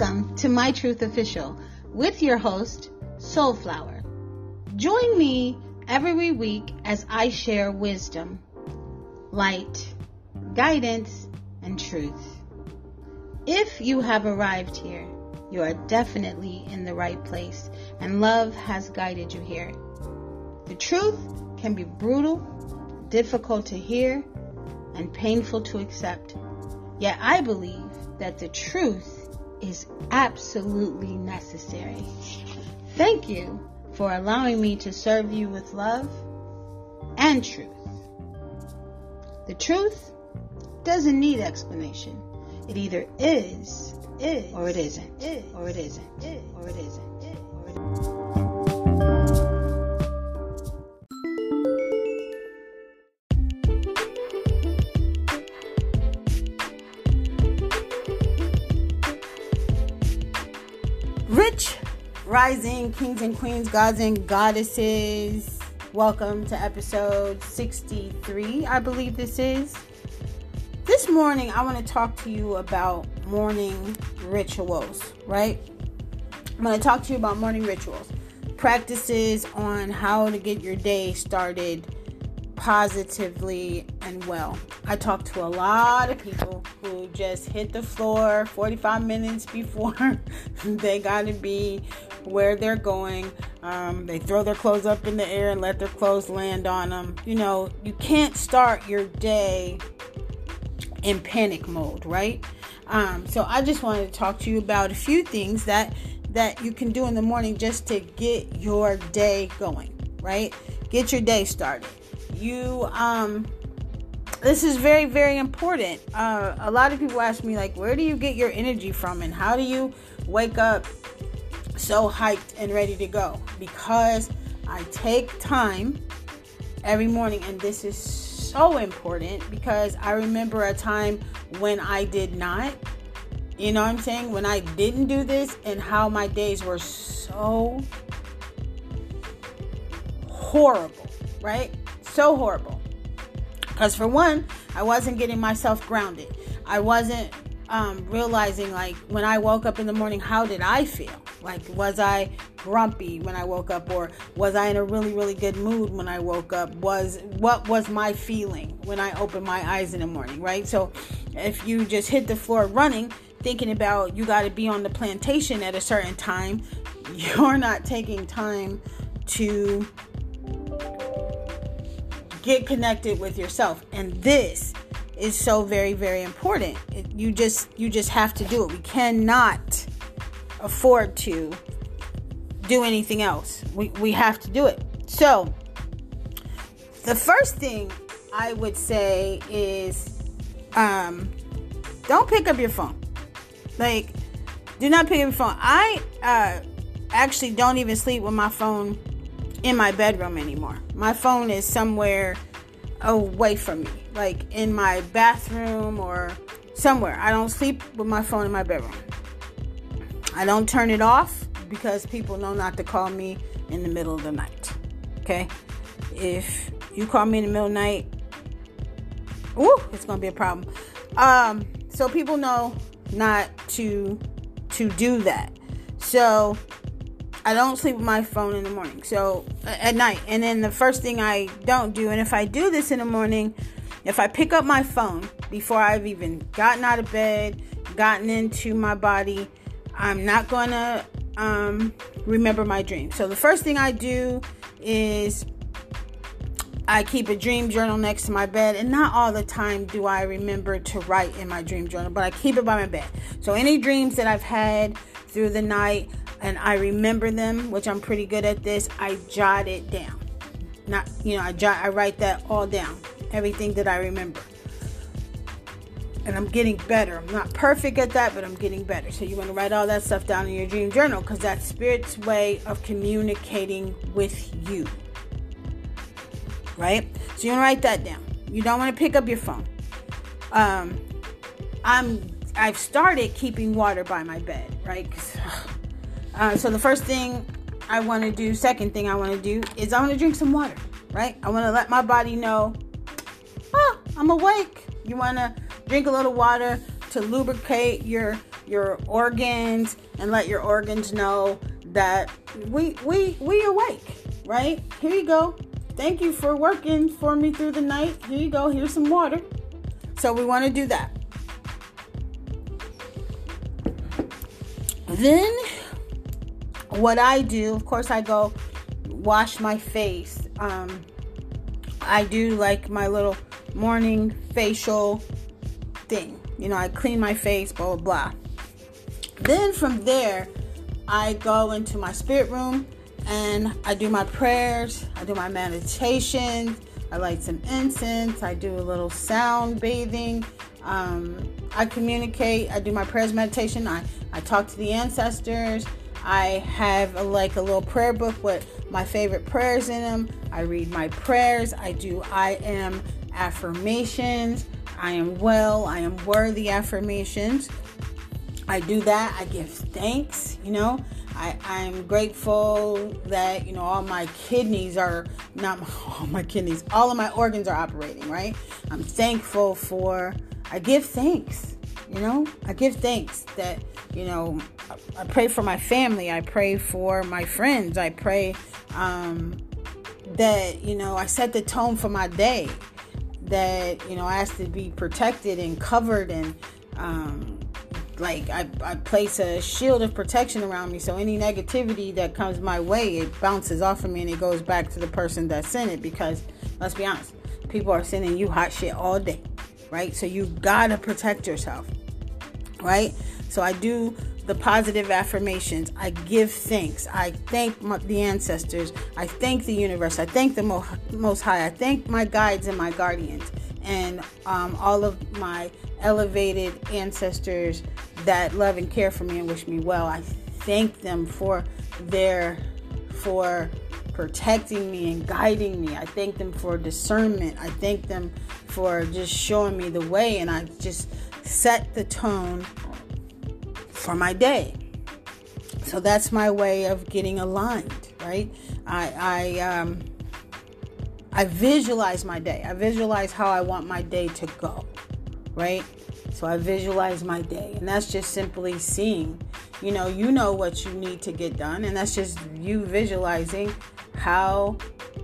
Welcome to My Truth Official with your host, Soulflower. Join me every week as I share wisdom, light, guidance, and truth. If you have arrived here, you are definitely in the right place, and love has guided you here. The truth can be brutal, difficult to hear, and painful to accept. Yet I believe that the truth is absolutely necessary. Thank you for allowing me to serve you with love and truth. The truth doesn't need explanation. It either is, is or it isn't, is, or it isn't, is, or it isn't, Rising Kings and Queens, Gods and Goddesses. Welcome to episode 63, I believe this is. This morning, I want to talk to you about morning rituals, right? I'm going to talk to you about morning rituals, practices on how to get your day started positively and well. I talk to a lot of people who just hit the floor 45 minutes before they got to be where they're going. Um, they throw their clothes up in the air and let their clothes land on them. You know, you can't start your day in panic mode, right? Um, so I just wanted to talk to you about a few things that that you can do in the morning just to get your day going, right? Get your day started. You um this is very very important. Uh, a lot of people ask me like, where do you get your energy from, and how do you wake up so hyped and ready to go? Because I take time every morning, and this is so important because I remember a time when I did not. You know what I'm saying? When I didn't do this and how my days were so horrible, right? So horrible. Because for one, I wasn't getting myself grounded. I wasn't um, realizing, like, when I woke up in the morning, how did I feel? Like, was I grumpy when I woke up, or was I in a really, really good mood when I woke up? Was what was my feeling when I opened my eyes in the morning, right? So, if you just hit the floor running, thinking about you got to be on the plantation at a certain time, you're not taking time to get connected with yourself, and this is so very, very important. You just you just have to do it. We cannot afford to do anything else. We, we have to do it. So, the first thing I would say is um, don't pick up your phone. Like, do not pick up your phone. I uh, actually don't even sleep with my phone in my bedroom anymore. My phone is somewhere away from me, like in my bathroom or somewhere. I don't sleep with my phone in my bedroom. I don't turn it off because people know not to call me in the middle of the night. Okay? If you call me in the middle of the night, ooh, it's gonna be a problem. Um, so people know not to to do that. So I don't sleep with my phone in the morning. So at night, and then the first thing I don't do, and if I do this in the morning, if I pick up my phone before I've even gotten out of bed, gotten into my body, I'm not gonna um, remember my dream. So the first thing I do is I keep a dream journal next to my bed, and not all the time do I remember to write in my dream journal, but I keep it by my bed. So any dreams that I've had through the night and I remember them, which I'm pretty good at this, I jot it down. Not, you know, I jot, I write that all down, everything that I remember and I'm getting better. I'm not perfect at that, but I'm getting better. So you want to write all that stuff down in your dream journal because that's spirit's way of communicating with you. Right? So you want to write that down. You don't want to pick up your phone. Um, I'm I've started keeping water by my bed, right? Uh, so the first thing I want to do, second thing I want to do is I want to drink some water, right? I want to let my body know, oh, I'm awake. You want to drink a little water to lubricate your your organs and let your organs know that we we we awake, right? Here you go. Thank you for working for me through the night. Here you go. Here's some water. So we want to do that. Then what I do, of course, I go wash my face. Um, I do like my little morning facial thing. You know, I clean my face, blah, blah, blah. Then from there, I go into my spirit room and I do my prayers, I do my meditation, I light some incense, I do a little sound bathing. Um, I communicate, I do my prayers, meditation, I, I talk to the ancestors. I have a, like a little prayer book with my favorite prayers in them. I read my prayers. I do I am affirmations. I am well. I am worthy affirmations. I do that. I give thanks, you know. I, I'm grateful that, you know, all my kidneys are not all my kidneys, all of my organs are operating, right? I'm thankful for, I give thanks, you know, I give thanks that, you know, I, I pray for my family, I pray for my friends, I pray um, that, you know, I set the tone for my day, that, you know, I ask to be protected and covered and, um, like I, I place a shield of protection around me. So any negativity that comes my way it bounces off of me and it goes back to the person that sent it because let's be honest people are sending you hot shit all day right? So you gotta protect yourself right? So i do the positive affirmations i give thanks i thank my, the ancestors i thank the universe i thank the Mo- most high i thank my guides and my guardians and um, all of my elevated ancestors that love and care for me and wish me well. I thank them for their for protecting me and guiding me. I thank them for discernment. I thank them for just showing me the way and I just set the tone for my day. So that's my way of getting aligned, right? I I um I visualize my day. I visualize how I want my day to go, right? So I visualize my day, and that's just simply seeing. You know, you know what you need to get done, and that's just you visualizing how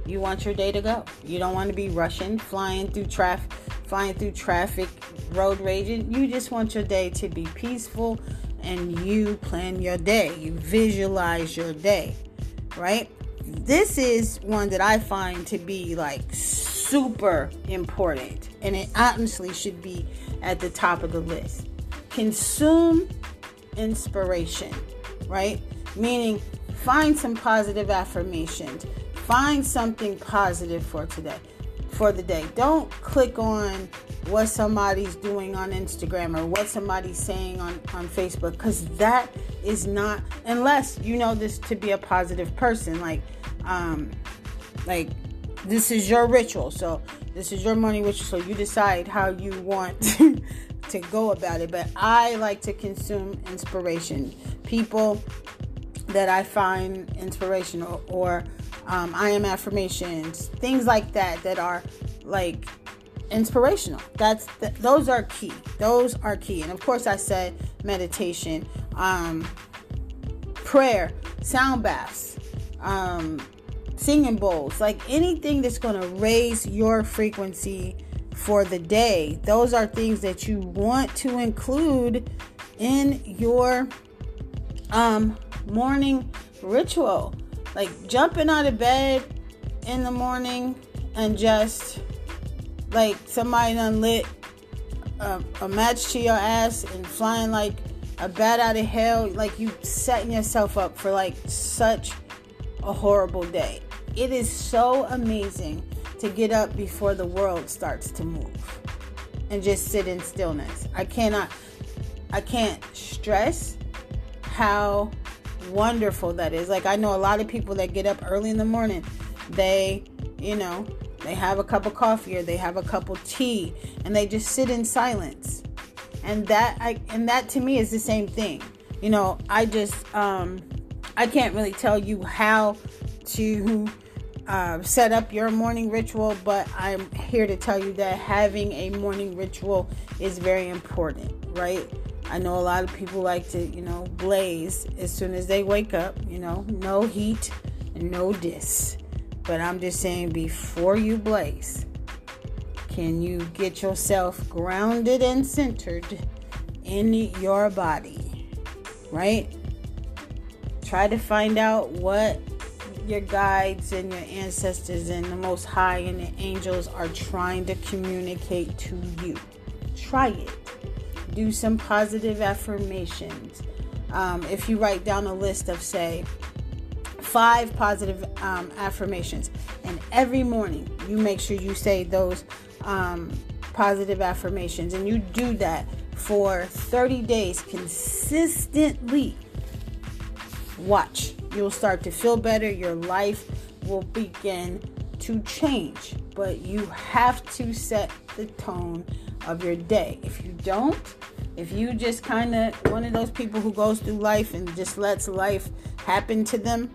you want your day to go. You don't want to be rushing, flying through traffic, flying through traffic, road raging. You just want your day to be peaceful, and you plan your day. You visualize your day, right? This is one that I find to be like super important, and it honestly should be at the top of the list. Consume inspiration, right? Meaning, find some positive affirmations. Find something positive for today, for the day. Don't click on what somebody's doing on Instagram or what somebody's saying on, on Facebook because that is not, unless you know this to be a positive person. Like, um, like this is your ritual. So this is your money ritual. So you decide how you want to go about it. But I like to consume inspiration. People that I find inspirational or um, I am affirmations, things like that that are like inspirational. That's th- those are key. Those are key. And of course, I said meditation, um, prayer, sound baths, um, singing bowls, like anything that's going to raise your frequency for the day. Those are things that you want to include in your um morning ritual. Like jumping out of bed in the morning and just like somebody unlit a, a match to your ass and flying like a bat out of hell, like you setting yourself up for like such a horrible day. It is so amazing to get up before the world starts to move and just sit in stillness. I cannot I can't stress how wonderful that is. Like I know a lot of people that get up early in the morning, they, you know, they have a cup of coffee or they have a cup of tea and they just sit in silence. And that I and that to me is the same thing. You know, I just um I can't really tell you how to uh, set up your morning ritual, but I'm here to tell you that having a morning ritual is very important, right? I know a lot of people like to, you know, blaze as soon as they wake up, you know, no heat and no dis. But I'm just saying, before you blaze, can you get yourself grounded and centered in your body? Right? Try to find out what your guides and your ancestors and the Most High and the angels are trying to communicate to you. Try it. Do some positive affirmations. Um, if you write down a list of, say, five positive um, affirmations, and every morning you make sure you say those um, positive affirmations, and you do that for 30 days consistently. Watch You'll start to feel better. Your life will begin to change. But you have to set the tone of your day. If you don't, if you just kind of one of those people who goes through life and just lets life happen to them,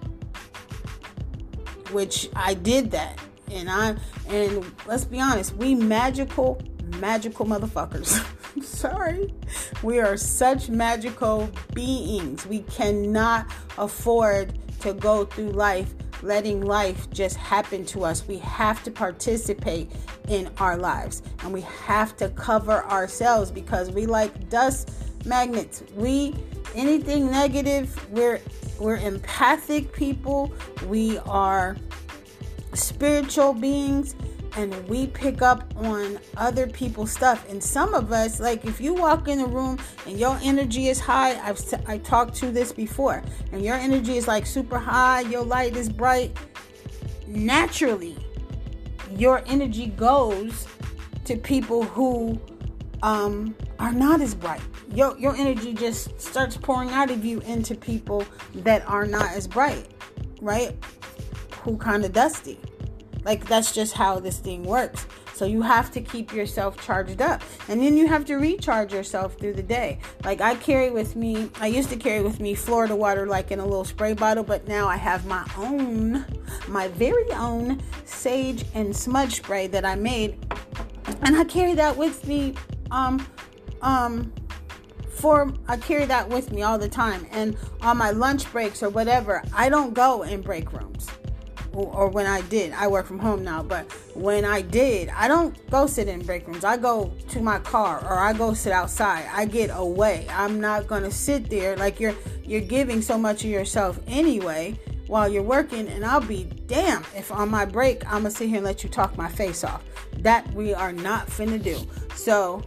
which I did that. And I and let's be honest, we magical magical motherfuckers. Sorry. We are such magical beings. We cannot afford to go through life letting life just happen to us. We have to participate in our lives and we have to cover ourselves because we like dust magnets. We anything negative, we're we're empathic people. We are spiritual beings and we pick up on other people's stuff. And some of us, like if you walk in a room and your energy is high, I've I talked to this before, and your energy is like super high, your light is bright. Naturally, your energy goes to people who um, are not as bright. Your your energy just starts pouring out of you into people that are not as bright, right? Who kind of dusty. Like that's just how this thing works. So you have to keep yourself charged up. And then you have to recharge yourself through the day. Like I carry with me, I used to carry with me Florida water like in a little spray bottle, but now I have my own, my very own sage and smudge spray that I made. And I carry that with me um um for I carry that with me all the time. And on my lunch breaks or whatever, I don't go in break rooms or when I did, I work from home now, but when I did, I don't go sit in break rooms. I go to my car or I go sit outside. I get away. I'm not to sit there like you're you're giving so much of yourself anyway while you're working and I'll be damn if on my break I'm to sit here and let you talk my face off. That we are not finna do. So,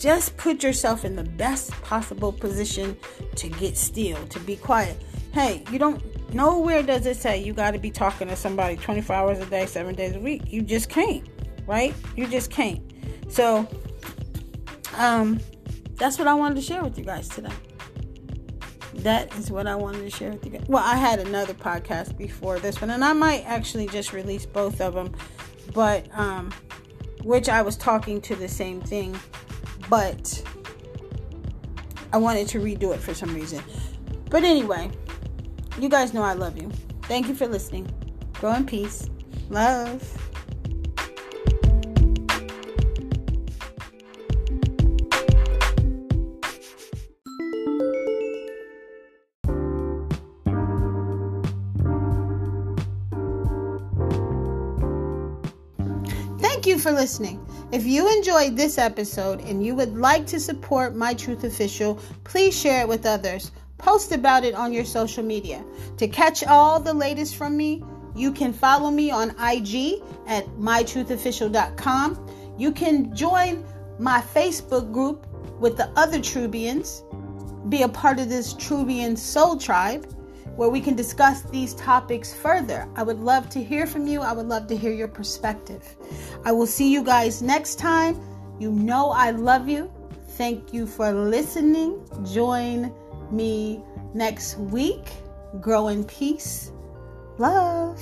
just put yourself in the best possible position to get still, to be quiet. Hey, you don't Nowhere does it say you got to be talking to somebody 24 hours a day, seven days a week. You just can't, right? You just can't. So, um, that's what I wanted to share with you guys today. That is what I wanted to share with you guys. Well, I had another podcast before this one, and I might actually just release both of them, but um, which I was talking to the same thing, but I wanted to redo it for some reason. But anyway, you guys know I love you. Thank you for listening. Go in peace. Love. Thank you for listening. If you enjoyed this episode and you would like to support My Truth Official, please share it with others. Post about it on your social media. To catch all the latest from me, you can follow me on IG at mytruthofficial.com. You can join my Facebook group with the other Trubians, be a part of this Trubian Soul Tribe where we can discuss these topics further. I would love to hear from you. I would love to hear your perspective. I will see you guys next time. You know I love you. Thank you for listening. Join me next week. Grow in peace. Love.